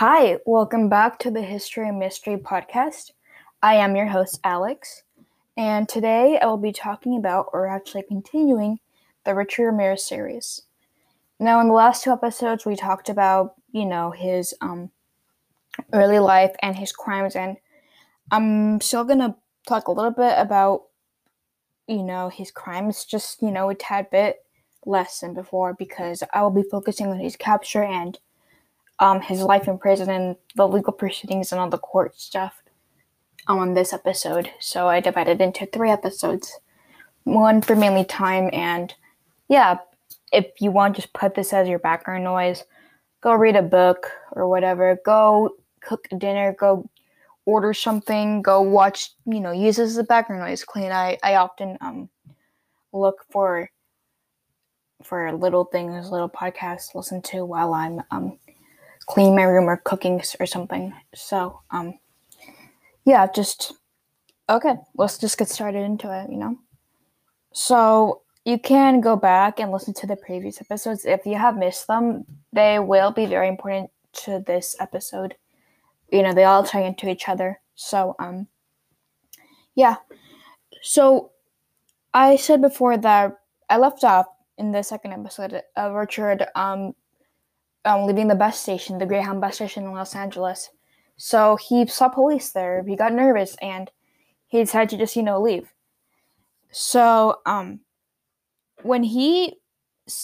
Hi, welcome back to the History and Mystery podcast. I am your host, Alex, and today I will be talking about, or actually continuing, the Richard Ramirez series. Now, in the last two episodes, we talked about, you know, his um, early life and his crimes, and I'm still gonna talk a little bit about, you know, his crimes, just, you know, a tad bit less than before, because I will be focusing on his capture and um, his life in prison and the legal proceedings and all the court stuff on this episode. So I divided into three episodes one for mainly time and yeah if you want just put this as your background noise. Go read a book or whatever. Go cook dinner. Go order something. Go watch you know use this as a background noise. Clean. I i often um look for for little things little podcasts to listen to while i'm um cleaning my room or cooking or something. So, um, yeah, just okay. Let's just get started into it. You know, so you can go back and listen to the previous episodes if you have missed them. They will be very important to this episode. You know, they all tie into each other. So, um, yeah. So, I said before that I left off in the second episode. of Richard um um, leaving the bus station, the Greyhound bus station in Los Angeles. So he saw police there. He got nervous and he decided to just, you know, leave. So um, when he,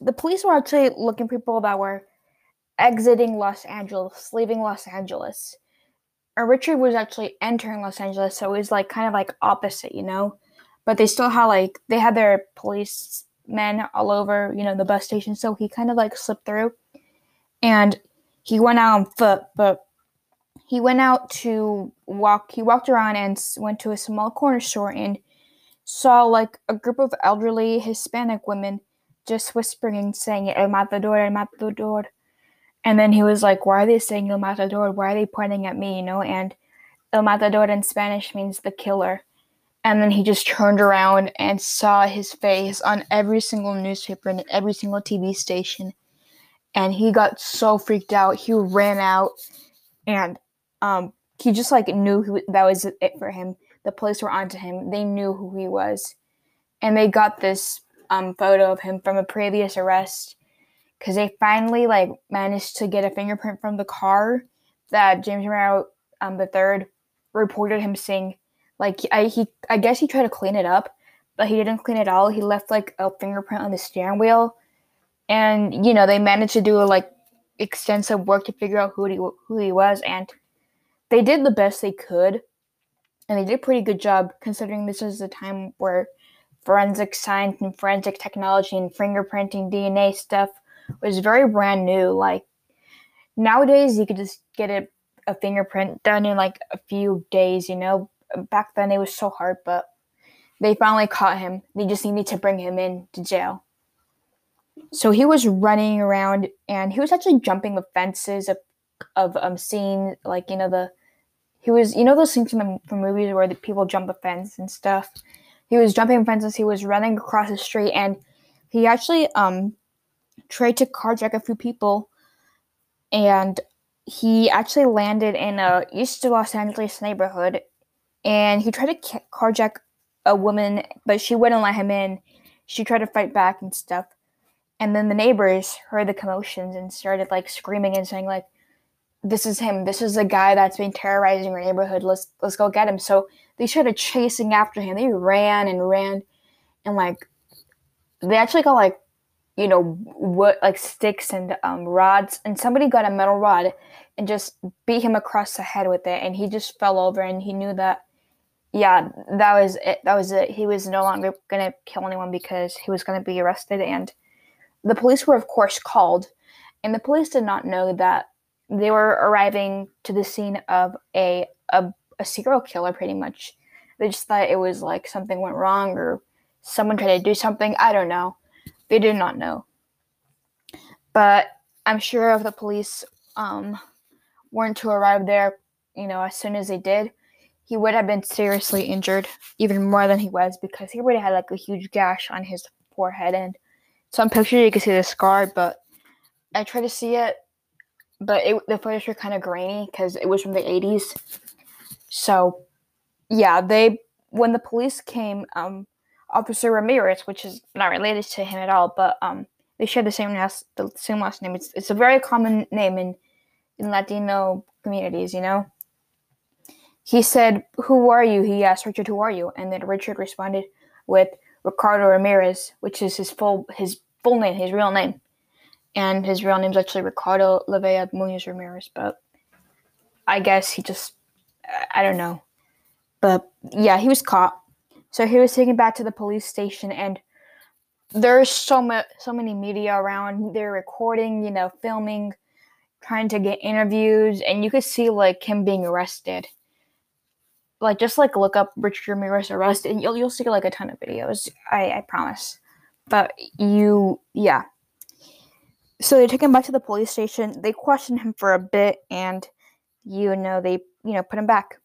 the police were actually looking people that were exiting Los Angeles, leaving Los Angeles. And Richard was actually entering Los Angeles, so it was like kind of like opposite, you know. But they still had like they had their policemen all over, you know, the bus station. So he kind of like slipped through and he went out on foot, but he went out to walk. He walked around and went to a small corner store and saw like a group of elderly Hispanic women just whispering and saying El Matador, El Matador. And then he was like, Why are they saying El Matador? Why are they pointing at me? You know, and El Matador in Spanish means the killer. And then he just turned around and saw his face on every single newspaper and every single TV station and he got so freaked out. He ran out, and um, he just like knew who, that was it for him. The police were onto him. They knew who he was, and they got this um, photo of him from a previous arrest because they finally like managed to get a fingerprint from the car that James Romero um, the third reported him seeing. Like I he I guess he tried to clean it up, but he didn't clean it all. He left like a fingerprint on the steering wheel and you know they managed to do like extensive work to figure out who he who he was, and they did the best they could, and they did a pretty good job considering this is a time where forensic science and forensic technology and fingerprinting DNA stuff was very brand new. Like nowadays, you could just get a, a fingerprint done in like a few days. You know, back then it was so hard, but they finally caught him. They just needed to bring him in to jail. So he was running around and he was actually jumping the fences of of um seeing like you know the he was you know those scenes from the from movies where the people jump a fence and stuff. He was jumping fences. He was running across the street and he actually um tried to carjack a few people and he actually landed in a east Los Angeles neighborhood and he tried to carjack a woman but she wouldn't let him in. She tried to fight back and stuff and then the neighbors heard the commotions and started like screaming and saying like this is him. This is the guy that's been terrorizing our neighborhood. Let's let's go get him. So they started chasing after him. They ran and ran. And like they actually got like you know what like sticks and um, rods. And somebody got a metal rod and just beat him across the head with it. And he just fell over and he knew that yeah that was it. That was it. He was no longer gonna kill anyone because he was gonna be arrested and the police were, of course, called, and the police did not know that they were arriving to the scene of a, a, a serial killer, pretty much. They just thought it was like something went wrong or someone tried to do something. I don't know. They did not know. But I'm sure if the police um, weren't to arrive there, you know, as soon as they did, he would have been seriously injured, even more than he was, because he already had like a huge gash on his forehead and some pictures you can see the scar, but I tried to see it but it, the photos were kind of grainy because it was from the 80s. So, yeah, they when the police came, um, Officer Ramirez, which is not related to him at all, but um, they share the same last the same last name. It's it's a very common name in in Latino communities, you know. He said, "Who are you?" He asked Richard, "Who are you?" And then Richard responded with Ricardo Ramirez, which is his full his full name, his real name, and his real name is actually Ricardo Leyva Munoz Ramirez. But I guess he just I don't know. But yeah, he was caught. So he was taken back to the police station, and there's so much, so many media around. They're recording, you know, filming, trying to get interviews, and you could see like him being arrested. Like just like look up Richard Ramirez arrested, and you'll you'll see like a ton of videos. I I promise. But you, yeah. So they took him back to the police station. They questioned him for a bit, and you know they you know put him back.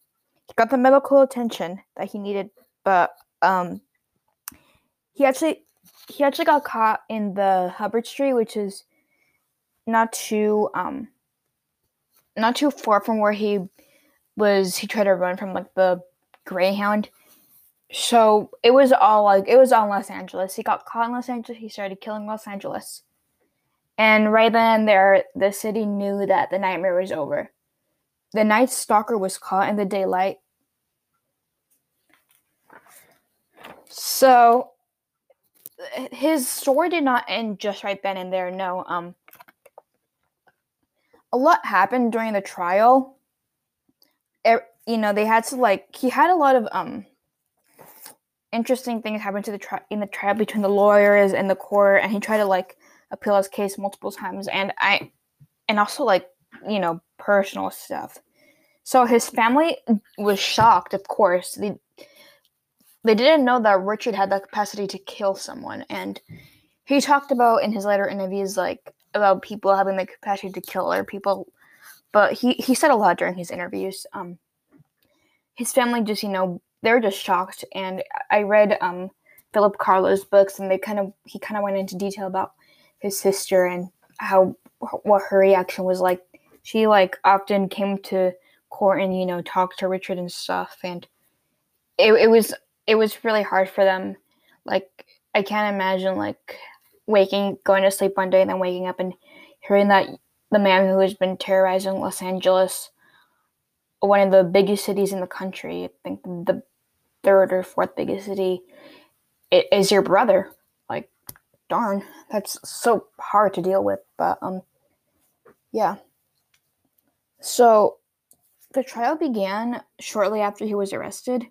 He got the medical attention that he needed, but um, he actually he actually got caught in the Hubbard Street, which is not too um not too far from where he was he tried to run from like the Greyhound. So it was all like it was all Los Angeles. He got caught in Los Angeles, he started killing Los Angeles. And right then and there, the city knew that the nightmare was over. The night stalker was caught in the daylight. So his story did not end just right then and there. No, um, a lot happened during the trial. It, you know, they had to like he had a lot of um interesting things happened to the tri- in the trial between the lawyers and the court, and he tried to like appeal his case multiple times, and I, and also like you know personal stuff. So his family was shocked, of course. They they didn't know that Richard had the capacity to kill someone, and he talked about in his later interviews like about people having the capacity to kill other people. But he he said a lot during his interviews. Um, his family just you know they were just shocked, and I read um Philip Carlo's books, and they kind of he kind of went into detail about his sister and how what her reaction was like. She like often came to court and you know talked to Richard and stuff, and it it was it was really hard for them. Like I can't imagine like waking going to sleep one day and then waking up and hearing that the man who has been terrorizing Los Angeles, one of the biggest cities in the country, I think the third or fourth biggest city, is your brother. Like, darn, that's so hard to deal with. But um, yeah. So the trial began shortly after he was arrested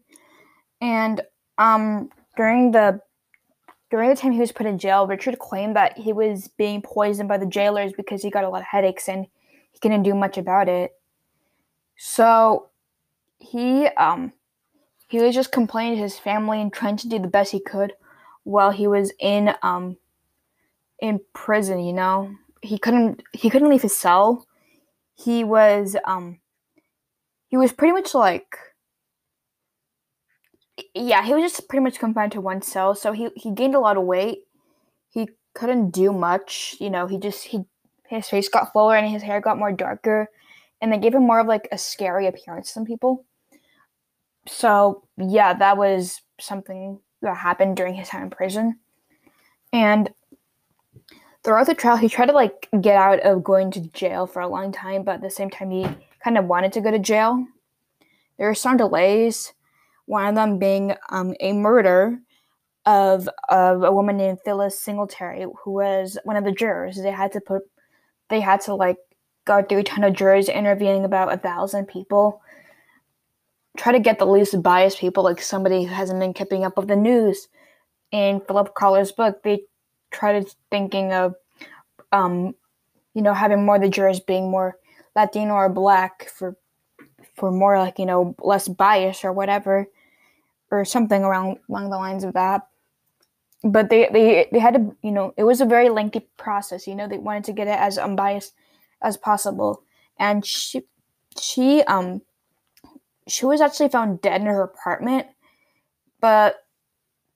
and um, during the during the time he was put in jail, Richard claimed that he was being poisoned by the jailers because he got a lot of headaches and he couldn't do much about it. So he um he was just complaining to his family and trying to do the best he could while he was in um in prison, you know. He couldn't he couldn't leave his cell. He was um he was pretty much like yeah, he was just pretty much confined to one cell, so he he gained a lot of weight. He couldn't do much, you know. He just he his face got fuller and his hair got more darker, and they gave him more of like a scary appearance some people. So yeah, that was something that happened during his time in prison, and throughout the trial, he tried to like get out of going to jail for a long time, but at the same time, he kind of wanted to go to jail. There were some delays one of them being um, a murder of, of a woman named Phyllis Singletary, who was one of the jurors. They had to put, they had to like go through a ton of jurors interviewing about a thousand people, try to get the least biased people, like somebody who hasn't been keeping up with the news. In Philip Carlo's book, they tried to thinking of, um, you know, having more of the jurors being more Latino or black for for more like you know less bias or whatever or something around along the lines of that. But they, they they had to you know it was a very lengthy process. You know they wanted to get it as unbiased as possible, and she she um she was actually found dead in her apartment, but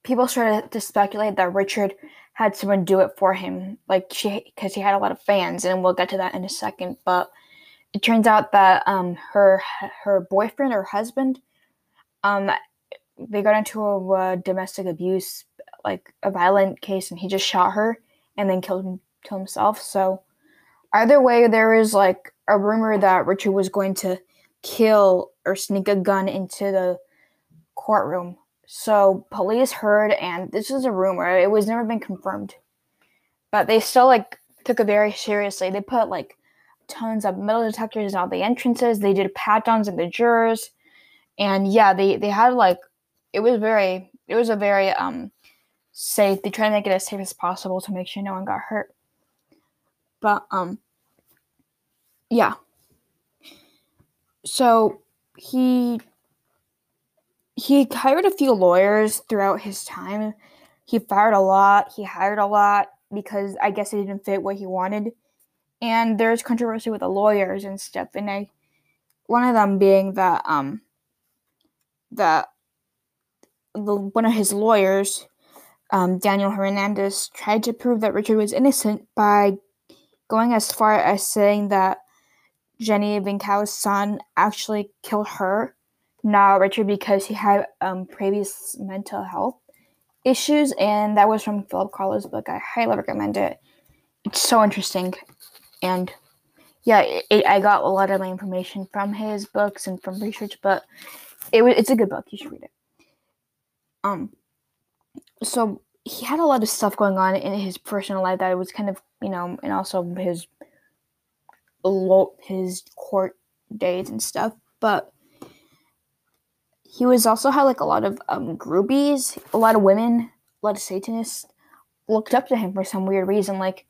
people started to speculate that Richard had someone do it for him, like she because he had a lot of fans, and we'll get to that in a second. But it turns out that um her her boyfriend or husband um they got into a, domestic abuse like a violent case, and he just shot her and then killed him, killed himself. So either way, there is like a rumor that Richard was going to kill or sneak a gun into the courtroom. So police heard, and this is a rumor. It was never been confirmed, but they still like took it very seriously. They put like tons of metal detectors in all the entrances. They did pat downs in the jurors, and yeah, they they had like it was very it was a very um safe. They tried to make it as safe as possible to make sure no one got hurt. But um yeah. So he he hired a few lawyers throughout his time. He fired a lot, he hired a lot because I guess it didn't fit what he wanted. And there's controversy with the lawyers and stuff. And I one of them being that um that the one of his lawyers, um, Daniel Hernandez, tried to prove that Richard was innocent by going as far as saying that Jenny Vincow's son actually killed her, not Richard, because he had um, previous mental health issues, and that was from Philip Carlo's book. I highly recommend it. It's so interesting, and yeah, it, it, I got a lot of my information from his books and from research, but it it's a good book. You should read it. Um, so he had a lot of stuff going on in his personal life that was kind of you know, and also his his court days and stuff. But he was also had like a lot of um, groupies, a lot of women, a lot of Satanists looked up to him for some weird reason. Like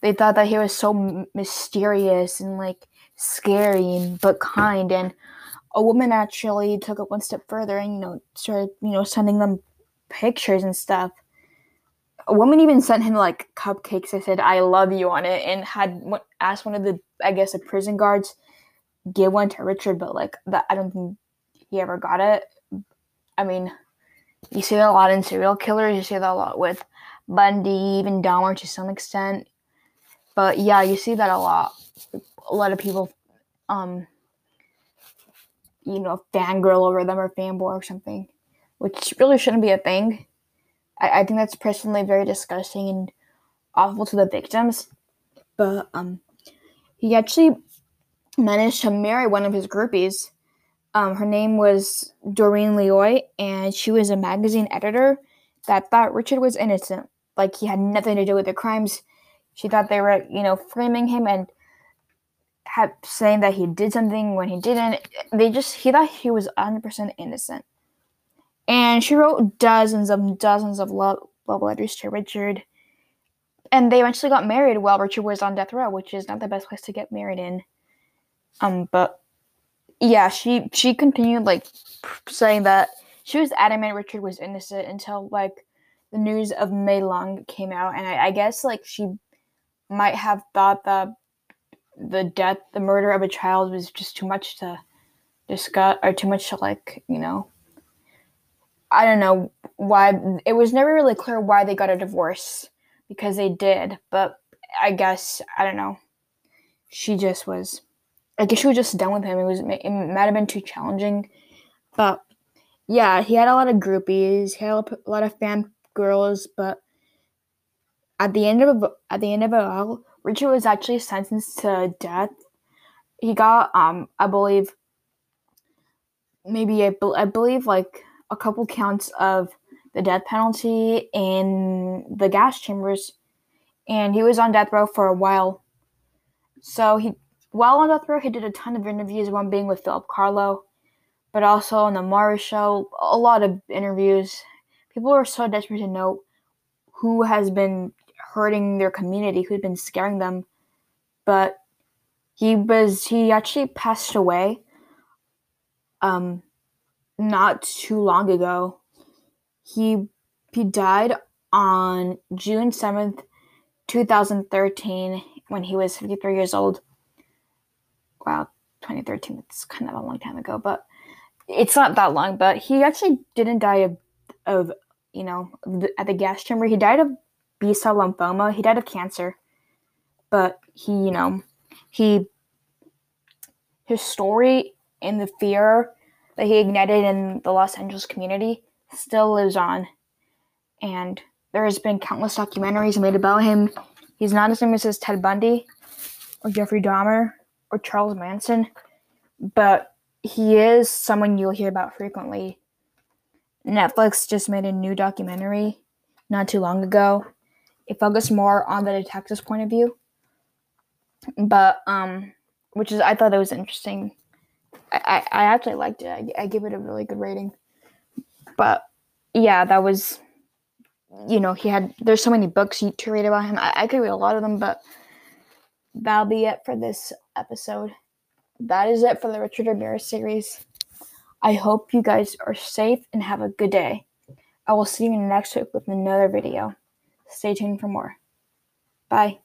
they thought that he was so mysterious and like scary but kind. And a woman actually took it one step further and you know started you know sending them pictures and stuff a woman even sent him like cupcakes that said "I love you" on it, and had asked one of the I guess the prison guards give one to Richard, but like that I don't think he ever got it. I mean, you see that a lot in serial killers. You see that a lot with Bundy, even Dahmer to some extent. But yeah, you see that a lot. A lot of people, um, you know, fangirl over them or fanboy or something, which really shouldn't be a thing. I, I think that's personally very disgusting and awful to the victims. But um, he actually managed to marry one of his groupies. Um, her name was Doreen Lioy, and she was a magazine editor that thought Richard was innocent. Like he had nothing to do with the crimes. She thought they were, you know, framing him and had saying that he did something when he didn't. They just he thought he was 100% innocent. And she wrote dozens and dozens of love, love letters to Richard. And they eventually got married while Richard was on death row, which is not the best place to get married in. Um, but yeah, she she continued like saying that she was adamant Richard was innocent until like the news of Mei Leung came out, and I, I guess like she might have thought that the death, the murder of a child was just too much to discuss or too much to like you know I don't know why it was never really clear why they got a divorce because they did, but I guess I don't know. She just was. I guess she was just done with him. It was it might have been too challenging, but yeah, he had a lot of groupies. He had a lot of fan girls, but at the end of at the end of it all, Richard was actually sentenced to death. He got um I believe maybe I, I believe like a couple counts of the death penalty in the gas chambers, and he was on death row for a while. So he, while on death row, he did a ton of interviews. One being with Philip Carlo, but also on the Maury Show. A lot of interviews. People are so desperate to know who has been hurting their community, who's been scaring them. But he was he actually passed away. Um, not too long ago. He he died on June 7th, 2013 when he was 53 years old. Wow, 2013, it's kind of a long time ago, but it's not that long, but he actually didn't die of, of you know, at the gas chamber. He died of B cell lymphoma. He died of cancer, but he, you know, he his story and the fear that he ignited in the Los Angeles community still lives on. And there has been countless documentaries made about him. He's not as famous as Ted Bundy or Jeffrey Dahmer or Charles Manson, but he is someone you'll hear about frequently. Netflix just made a new documentary not too long ago. It focused more on the detective's point of view, but um, which is I thought that was interesting. I, I, actually liked it. I, I give it a really good rating. But yeah, that was you know, he had there's so many books to read about him. I, I could read a lot of them, but that'll be it for this episode. That is it for the Richard Ramirez series. I hope you guys are safe and have a good day. I will see you next week with another video. Stay tuned for more. Bye.